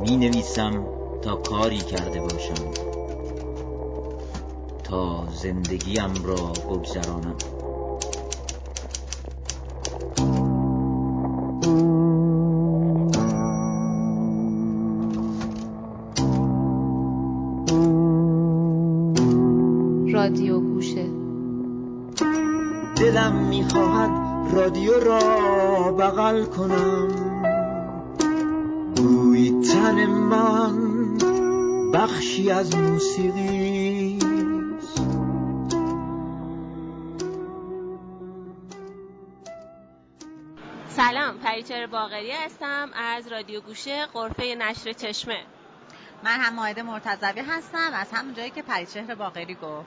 می نویسم تا کاری کرده باشم تا زندگیم را بگذرانم. رادیو را بغل کنم. گویی تن من بخشی از موسیقی سلام پریچر باقری هستم از رادیو گوشه قرفه نشر چشمه. من هم ماهد مرتضوی هستم از همون جایی که پریچهر باقری گفت.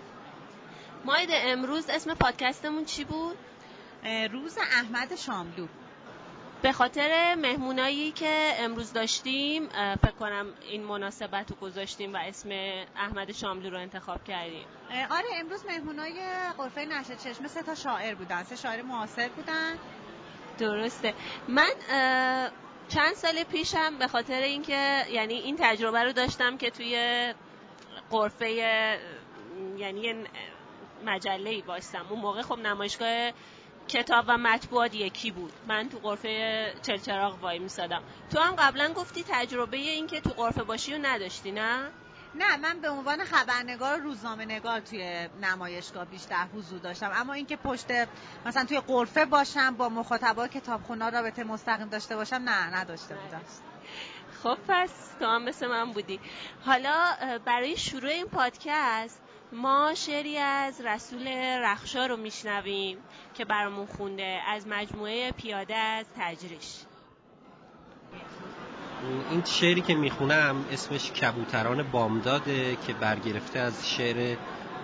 ماید امروز اسم پادکستمون چی بود؟ روز احمد شاملو. به خاطر مهمونایی که امروز داشتیم فکر کنم این مناسبت رو گذاشتیم و اسم احمد شاملو رو انتخاب کردیم. آره امروز مهمونای قرفه نشر چشمه سه تا شاعر بودن سه شاعر معاصر بودن. درسته. من چند سال پیشم به خاطر اینکه یعنی این تجربه رو داشتم که توی قرفه یعنی مجله ای باشم اون موقع خب نمایشگاه کتاب و مطبوعات یکی بود. من تو قرفه چلچراغ وای میسادم. تو هم قبلا گفتی تجربه این که تو قرفه باشی و نداشتی نه؟ نه من به عنوان خبرنگار روزنامه نگار توی نمایشگاه بیشتر حضور داشتم. اما اینکه پشت مثلا توی قرفه باشم با مخاطبا کتابخونا رابطه مستقیم داشته باشم نه نداشته بودم. خب پس تو هم مثل من بودی. حالا برای شروع این پادکست ما شعری از رسول رخشا رو میشنویم که برامون خونده. از مجموعه پیاده از تجریش. این شعری که می‌خونم اسمش کبوتران بامداده که برگرفته از شعر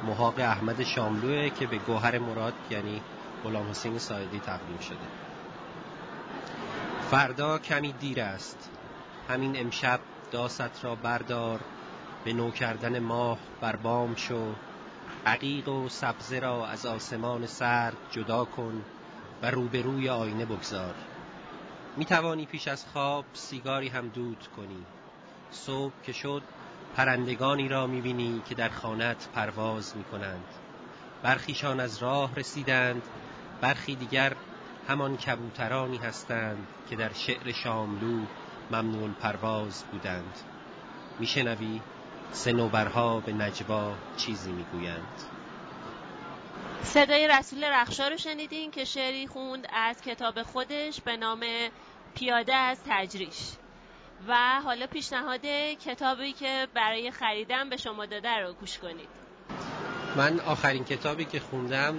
محاق احمد شاملوه که به گوهر مراد یعنی غلام حسین سایدی تقدیم شده. فردا کمی دیر است. همین امشب داست را بردار. به نو کردن ماه بر بام شو. عقیق و سبزه را از آسمان سرد جدا کن و روبروی آینه بگذار. می توانی پیش از خواب سیگاری هم دود کنی. صبح که شد پرندگانی را می بینی که در خانت پرواز می کنند برخیشان از راه رسیدند برخی دیگر همان کبوترانی هستند که در شعر شاملو ممنون پرواز بودند. میشنوی؟ سنوبرها به نجوا چیزی می‌گویند. صدای رسول رخشا رو شنیدین که شعری خوند از کتاب خودش به نام پیاده از تجریش. و حالا پیشنهاد کتابی که برای خریدن به شما داده رو گوش کنید. من آخرین کتابی که خوندم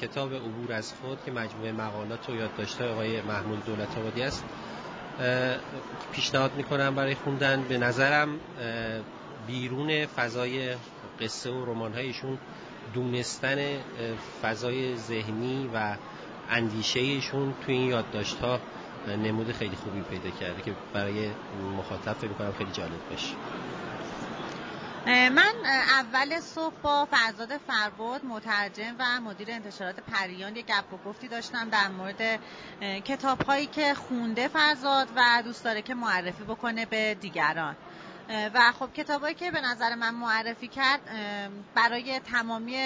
کتاب عبور از خود که مجموعه مقالات و یادداشت‌های آقای محمود دولت آبادی است پیشنهاد می‌کنم برای خوندن. به نظرم بیرون فضای قصه و رمان‌هایشون دونستن فضای ذهنی و اندیشهشون توی این یادداشت‌ها نمود خیلی خوبی پیدا کرده که برای مخاطب فکر می‌کنم خیلی جالب باشه. من اول صبح با فرزاد فربود مترجم و مدیر انتشارات پریان یک گپ و گفتی داشتم در مورد کتاب هایی که خونده فرزاد و دوست داره که معرفی بکنه به دیگران. و خب کتابایی که به نظر من معرفی کرد برای تمامی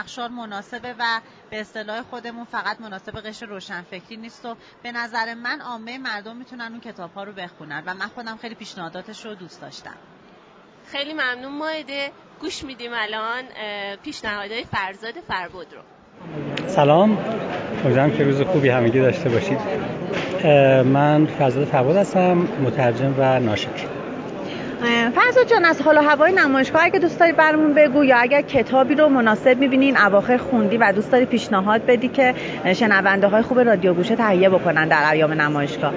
اخشار مناسبه و به اصطلاح خودمون فقط مناسب قشر روشنفکری نیست و به نظر من عامه مردم می‌تونن اون کتاب ها رو بخونن و من خودم خیلی پیشنهاداتش رو دوست داشتم. خیلی ممنون مایده گوش میدیم الان پیشنهادهای فرزاد فربود رو. سلام. امیدوارم که روز خوبی همگی داشته باشید. من فرزاد فربود هستم مترجم و ناشر. فرزاد جان از حال و هوای نمایشگاه اگه دوست داری برامون بگو یا اگر کتابی رو مناسب می‌بینین اواخر خوندی و دوست داری پیشنهاد بدی که شنونده های خوب رادیو گوشه تهیه بکنن در ایام نمایشگاه.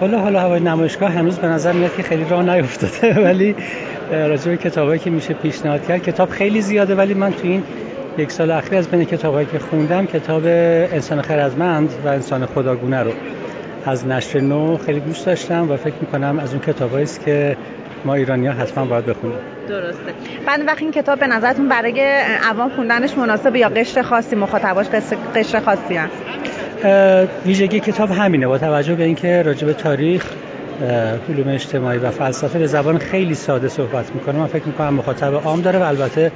والا حالا هوای نمایشگاه هنوز به نظر میاد که خیلی راه نیفتاده ولی راجع به کتابایی که میشه پیشنهاد کرد کتاب خیلی زیاده ولی من تو این یک سال اخیر از بین کتابایی که خوندم کتاب انسان خردمند و انسان خداگونه رو از نشر نو خیلی دوست داشتم و فکر می‌کنم از اون کتابایی است که ما ایرانی ها حتما باید بخونیم. درسته. بعد وقت این کتاب به نظرتون برای عوام خوندنش مناسبه یا قشر خاصی مخاطباش قشر خاصی هست؟ ویژگی کتاب همینه. با توجه به اینکه راجع به تاریخ علوم اجتماعی و فلسفه به زبان خیلی ساده صحبت می‌کنه من فکر می‌کنم مخاطب عام داره و البته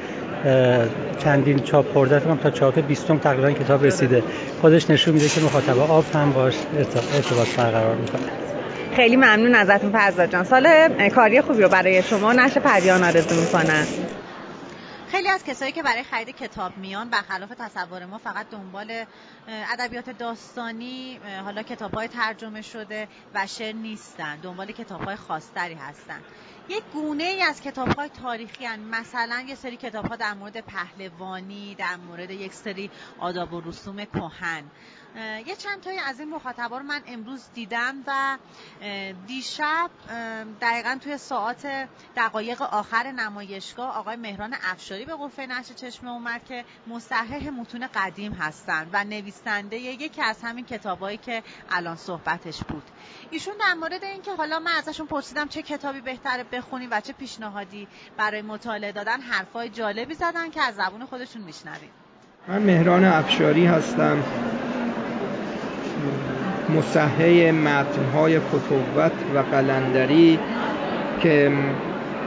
چندین چاپ خورده تا چاپ بیستم تقریبا کتاب رسیده. خودش نشون میده که مخاطب عام هم باش ارتباط برقرار می‌کنه. خیلی ممنون ازتون فرزاد جان. سال کاری خوبی رو برای شما نشر پریان آرزو می‌کنن خیلی از کسایی که برای خرید کتاب میان برخلاف تصور ما فقط دنبال ادبیات داستانی حالا کتاب های ترجمه شده و شعر نیستن. دنبال کتاب های خاصتری هستن. یک گونه ای از کتاب های تاریخی هن. مثلا یه سری کتاب ها در مورد پهلوانی در مورد یک سری آداب و رسوم کهن. یه چند تایی از این مخاطبا رو من امروز دیدم و دیشب دقیقا توی ساعت دقایق آخر نمایشگاه آقای مهران افشاری به قرفه نشر چشمه اومد که مصحح متون قدیم هستن و نویسنده یکی از همین کتابایی که الان صحبتش بود. ایشون در مورد اینکه حالا من ازشون پرسیدم چه کتابی بهتره بخونیم و چه پیشنهادی برای مطالعه دادن حرفای جالبی زدن که از زبون خودشون میشنویم. من مهران افشاری هستم. مصحح متنهای فتوت و قلندری که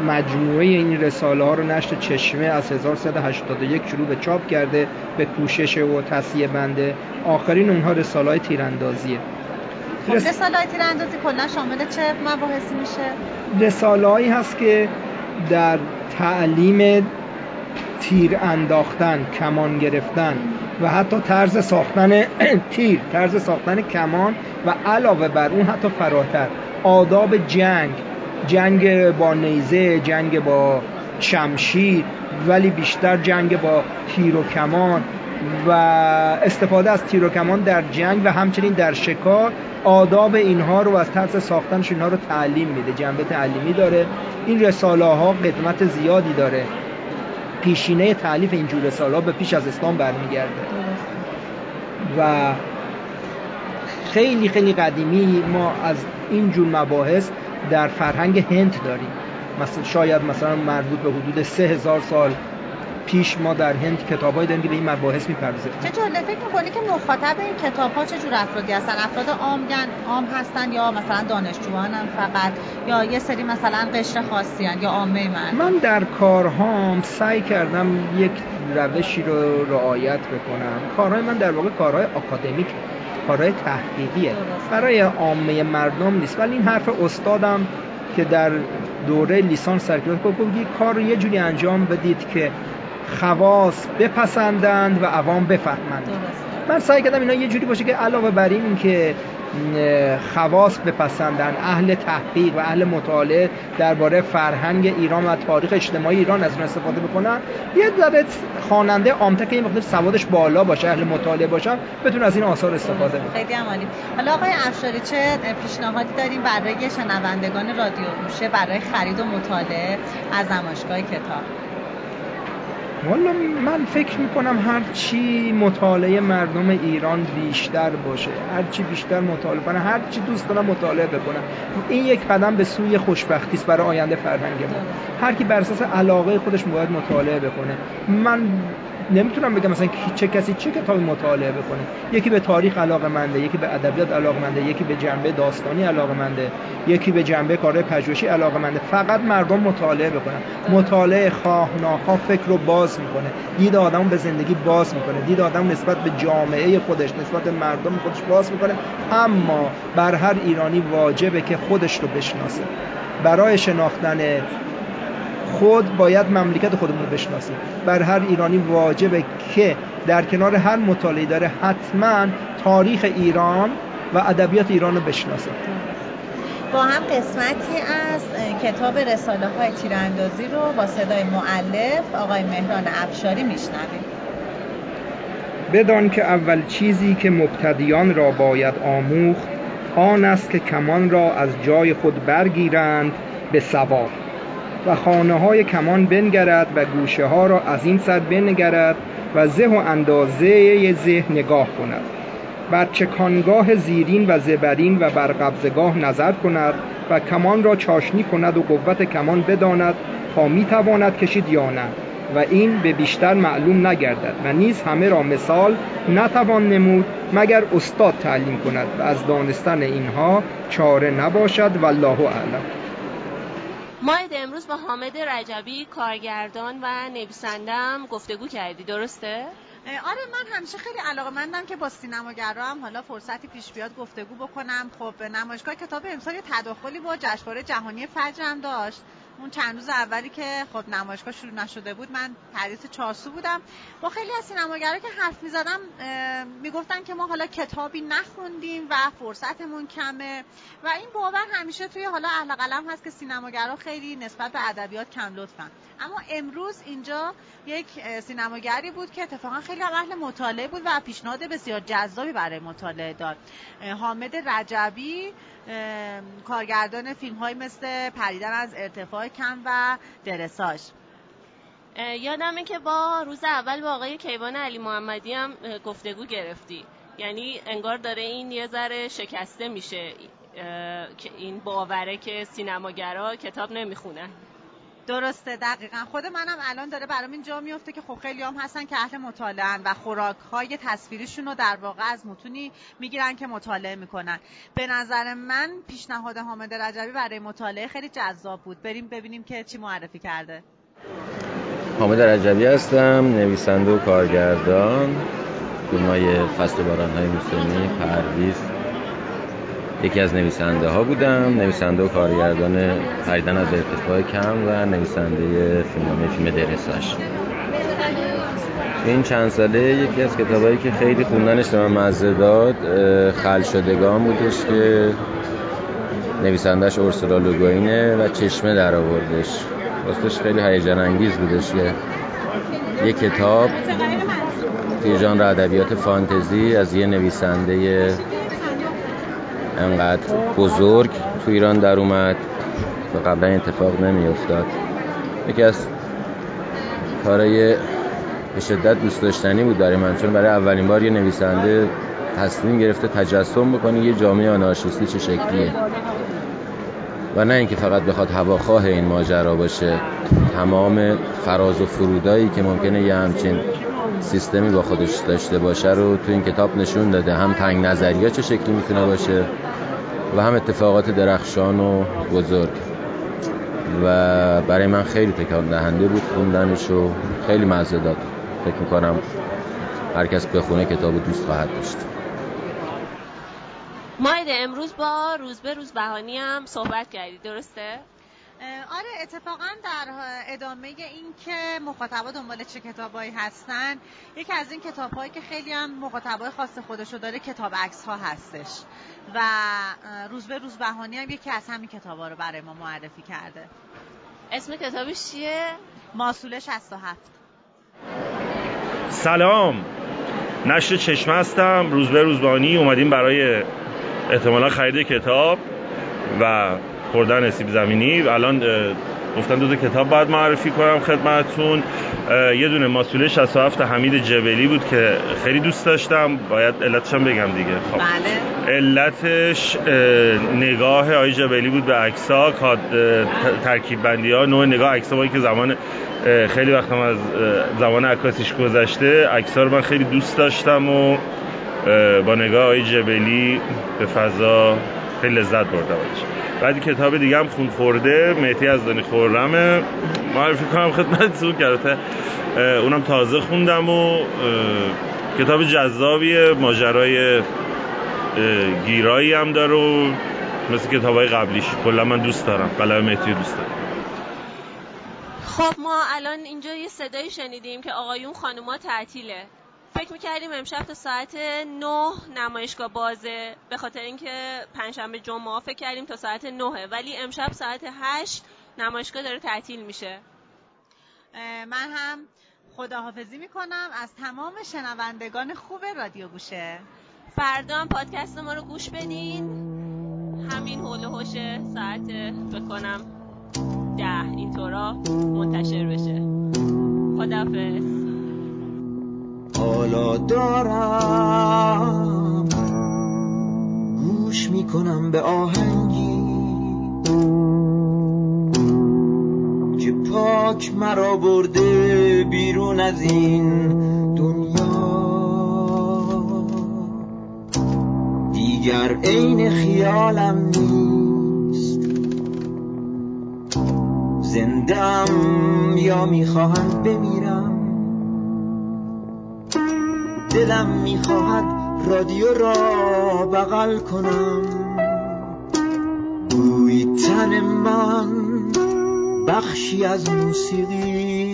مجموعه این رساله ها رو نشر چشمه از 1381 شروع به چاپ کرده به کوشش و تصیه بنده آخرین اونها رساله های تیراندازیه. خب رساله های تیراندازی کلا شامل چه؟ مباحثی میشه؟ رساله هایی هست که در تعلیم تیر انداختن کمان گرفتن و حتی طرز ساختن تیر طرز ساختن کمان و علاوه بر اون حتی فراتر آداب جنگ جنگ با نیزه جنگ با شمشیر ولی بیشتر جنگ با تیر و کمان و استفاده از تیر و کمان در جنگ و همچنین در شکار آداب اینها رو از طرز ساختنش اینها رو تعلیم میده جنبه تعلیمی داره. این رساله ها قدمت زیادی داره. پیشینه تعلیف این جور رساله ها به پیش از اسلام برمیگرده. و خیلی خیلی قدیمی ما از این جور مباحث در فرهنگ هند داریم. مثلا شاید مثلا مربوط به حدود سه هزار سال پیش ما در هند کتابایی داریم که به این مباحث می‌پردازه چه جالب فکر می‌کنی که مخاطب این کتاب‌ها چه جور افرادی هستن؟ افراد عام عام هستن یا مثلا دانشجویان فقط؟ یا یه سری مثلا قشر خاصی هن یا عامه مردم من در کارهام سعی کردم یک روشی رو رعایت بکنم. کارهای من در واقع کارهای آکادمیک کارهای تحقیقیه. برای عامه مردم نیست. ولی این حرف استادم که در دوره لیسانس سرکلاس گفت کار رو یه جوری انجام بدید که خواص بپسندند و عوام بفهمند. من سعی کردم اینا یه جوری باشه که علاوه بر این که خواص بپسندن اهل تحقیق و اهل مطالعه درباره فرهنگ ایران و تاریخ اجتماعی ایران از اون استفاده بکنن یه ذره خواننده عامه که این مقدار سوادش بالا باشه اهل مطالعه باشن بتونه از این آثار استفاده بکنه. خیلی عالی حالا آقای افشاری چه پیشنهادی داریم برای شنوندگان رادیو گوشه برای خرید و مطالعه از نمایشگاه کتاب؟ والا من فکر می‌کنم هر چی مطالعه مردم ایران بیشتر باشه هر چی بیشتر مطالعه کنه هر چی دوست دارم مطالعه بکنم. این یک قدم به سوی خوشبختی است برای آینده فرهنگ ما. هر کی بر اساس علاقه خودش باید مطالعه بکنه. من نمی‌تونم بگم مثلا چه کسی چه کتابی مطالعه بکنه. یکی به تاریخ علاقه منده یکی به ادبیات علاقه منده یکی به جنبه داستانی علاقه منده یکی به جنبه کار پژوهشی علاقه منده فقط مردم مطالعه بکنن. مطالعه خواه ناخواه فکر رو باز می‌کنه. دید آدم به زندگی باز می‌کنه. دید آدم نسبت به جامعه خودش نسبت به مردم خودش باز می‌کنه. اما بر هر ایرانی واجبه که خودش رو بشناسه. برای شناختن خود باید مملکت خودمون رو بشناسیم. بر هر ایرانی واجبه که در کنار هر مطالعه داره حتما تاریخ ایران و ادبیات ایران رو بشناسه. با هم قسمتی از کتاب رساله های تیراندازی رو با صدای معلف آقای مهران افشاری میشنویم. بدان که اول چیزی که مبتدیان را باید آموخت آن است که کمان را از جای خود برگیرند به سواب و خانه های کمان بنگرد و گوشه ها را از این سر بنگرد و زه و اندازه زه نگاه کند. بر چکانگاه زیرین و زبرین و بر قبضگاه نظر کند و کمان را چاشنی کند و قوت کمان بداند تا می تواند کشید یا نه. و این به بیشتر معلوم نگردد و نیز همه را مثال نتوان نمود مگر استاد تعلیم کند و از دانستن اینها چاره نباشد والله اعلم. ما امروز با حامد رجبی کارگردان و نویسندم گفتگو کردی. درسته؟ آره من همیشه خیلی علاقه مندم که با سینماگرا هم حالا فرصتی پیش بیاد گفتگو بکنم. خب نمایشگاه کتاب امسال یه تداخلی با جشنواره جهانی فجر هم داشت. اون چند روز اولی که خب نمایشگاه شروع نشده بود من پریس چارسو بودم. با خیلی از سینماگرا که حرف می‌زدم می‌گفتن که ما حالا کتابی نخوندیم و فرصتمون کمه. و این باور همیشه توی حالا اهل قلم هست که سینماگرا خیلی نسبت به ادبیات کم لطفن اما امروز اینجا یک سینماگری بود که اتفاقا خیلی اهل مطالعه بود و پیشنهاد بسیار جذابی برای مطالعه داد. حامد رجبی کارگردان فیلم های مثل پریدن از ارتفاع کم و درساش. یادمه که با روز اول با آقای کیوان علی محمدی هم گفتگو گرفتی. یعنی انگار داره این یه ذره شکسته میشه این باوره که سینماگرا کتاب نمی‌خونن. درسته دقیقا. خود منم الان داره برام این جا میفته که خب خیلی هم هستن که اهل مطالعه و خوراک های تصویریشون رو در واقع از متونی می‌گیرن که مطالعه می‌کنن. به نظر من پیشنهاد حامد رجبی برای مطالعه خیلی جذاب بود. بریم ببینیم که چی معرفی کرده. حامد رجبی هستم نویسنده و کارگردان فیلم های فصل باران های موسمی پرویز یکی از نویسنده ها بودم. نویسنده و کارگردان پریدن از ارتفاع کم و نویسنده فیلم فیلم درساش این چند ساله یکی از کتابایی که خیلی خوندنش به من مزه داد خل شدگان بودش که نویسندش اورسولا لوگوینه و چشمه در آوردش راستش خیلی هیجان انگیز بودش که یه کتاب توی ژانر ادبیات فانتزی از یه نویسنده انقدر بزرگ تو ایران در اومد و قبلا اتفاق نمی افتاد یکی از کارهای به شدت دوست داشتنی بود برای من چون برای اولین بار یه نویسنده تصمیم گرفته تجسم بکنه یه جامعه آنارشیستی چه شکلیه. و نه اینکه فقط بخواد هواخواه این ماجرا باشه تمام فراز و فرودایی که ممکنه یه همچین سیستمی با خودش داشته باشه رو تو این کتاب نشون داده. هم تنگ نظریه چه شکلی می‌تونه باشه؟ و هم اتفاقات درخشان و بزرگ. و برای من خیلی تکان دهنده بود خوندنش و خیلی مزه داد فکر می‌کنم هر کس بخونه کتاب دوست خواهد داشت. ماید امروز با روزبه روزبهانی هم صحبت کردی درسته؟ آره اتفاقا در ادامه این که مخاطبا دنبال چه کتابایی هستن یکی از این کتابهایی که خیلی هم مخاطبای خاص خودشو داره کتاب عکس ها هستش و روزبه روزبهانی هم یکی از همین کتابا رو برای ما معرفی کرده. اسم کتابش چیه؟ ماسول 67 سلام. نشر چشمه هستم. روزبه روزبانی اومدیم برای احتمالا خرید کتاب و خوردن سیب زمینی. الان گفتن دو کتاب باید معرفی کنم خدمتتون. یه دونه ماسوله 67 حمید جبلی بود که خیلی دوست داشتم. باید علتش هم بگم دیگه. خب. بله. علتش نگاه آی جبلی بود به عکس‌ها. ترکیب بندی ها نوع نگاه عکس‌ها که زمان خیلی وقتم از زمان عکاسیش گذشته. عکس‌ها رو من خیلی دوست داشتم و با نگاه آی جبلی به فضا خیلی لذت بردم بعد کتاب دیگه هم خون خورده مهتی از دانی خورمه. معرفی کنم خدمتتون البته اونم تازه خوندم و کتاب جذابیه. ماجرای گیرایی هم داره و مثل کتاب های قبلیش. کلا من دوست دارم. قلم مهتی دوست دارم. خب ما الان اینجا یه صدایی شنیدیم که آقایون خانوما تعطیله. فکر می‌کردیم امشب تا ساعت 9 نمایشگاه بازه به خاطر اینکه پنجشنبه جمعه فکر کردیم تا ساعت 9 ولی امشب ساعت 8 نمایشگاه داره تعطیل میشه. من هم خداحافظی می‌کنم. از تمام شنوندگان خوب رادیو گوشه. فردا هم پادکست ما رو گوش بدین. همین حول هوشه ساعت بکنم ده اینطورا منتشر بشه. خداحافظ. حالا دارم. گوش می‌کنم به آهنگی. که پاک مرا برده از این دنیا. دیگر عین خیالم نیست. زندم یا می‌خواهم بمیرم؟ دلم می‌خواهد رادیو را بغل کنم. گوی تن من بخشی از موسیقی